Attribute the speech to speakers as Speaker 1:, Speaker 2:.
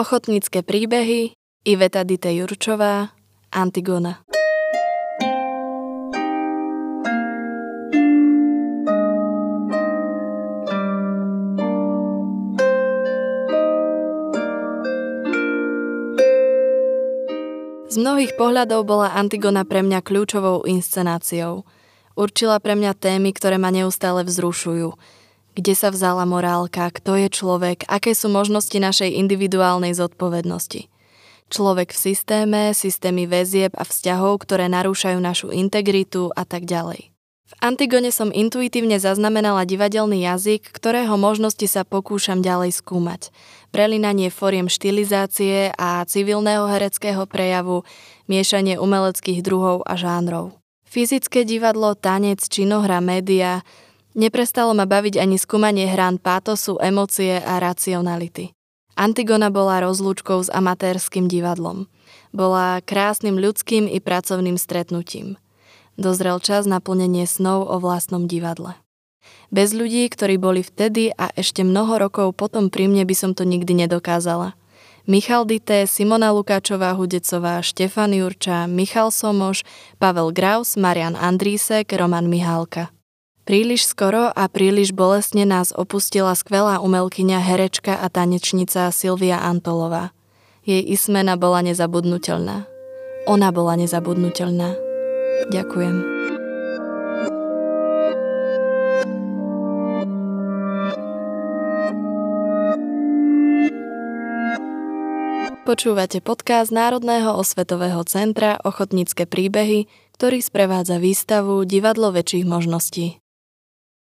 Speaker 1: Ochotnícke príbehy Iveta Dite Jurčová Antigona Z mnohých pohľadov bola Antigona pre mňa kľúčovou inscenáciou. Určila pre mňa témy, ktoré ma neustále vzrušujú. Kde sa vzala morálka, kto je človek, aké sú možnosti našej individuálnej zodpovednosti. Človek v systéme, systémy väzieb a vzťahov, ktoré narúšajú našu integritu a tak ďalej. V Antigone som intuitívne zaznamenala divadelný jazyk, ktorého možnosti sa pokúšam ďalej skúmať. Prelinanie foriem štilizácie a civilného hereckého prejavu, miešanie umeleckých druhov a žánrov. Fyzické divadlo, tanec, činohra, média, neprestalo ma baviť ani skúmanie hrán pátosu, emócie a racionality. Antigona bola rozlúčkou s amatérským divadlom. Bola krásnym ľudským i pracovným stretnutím – dozrel čas na plnenie snov o vlastnom divadle. Bez ľudí, ktorí boli vtedy a ešte mnoho rokov potom pri mne by som to nikdy nedokázala. Michal Dité, Simona Lukáčová Hudecová, Štefan Jurča, Michal Somoš, Pavel Graus, Marian Andrísek, Roman Mihálka. Príliš skoro a príliš bolestne nás opustila skvelá umelkyňa, herečka a tanečnica Silvia Antolová. Jej ismena bola nezabudnutelná. Ona bola nezabudnutelná. Ďakujem. Počúvate podcast Národného osvetového centra Ochotnícke príbehy, ktorý sprevádza výstavu Divadlo väčších možností.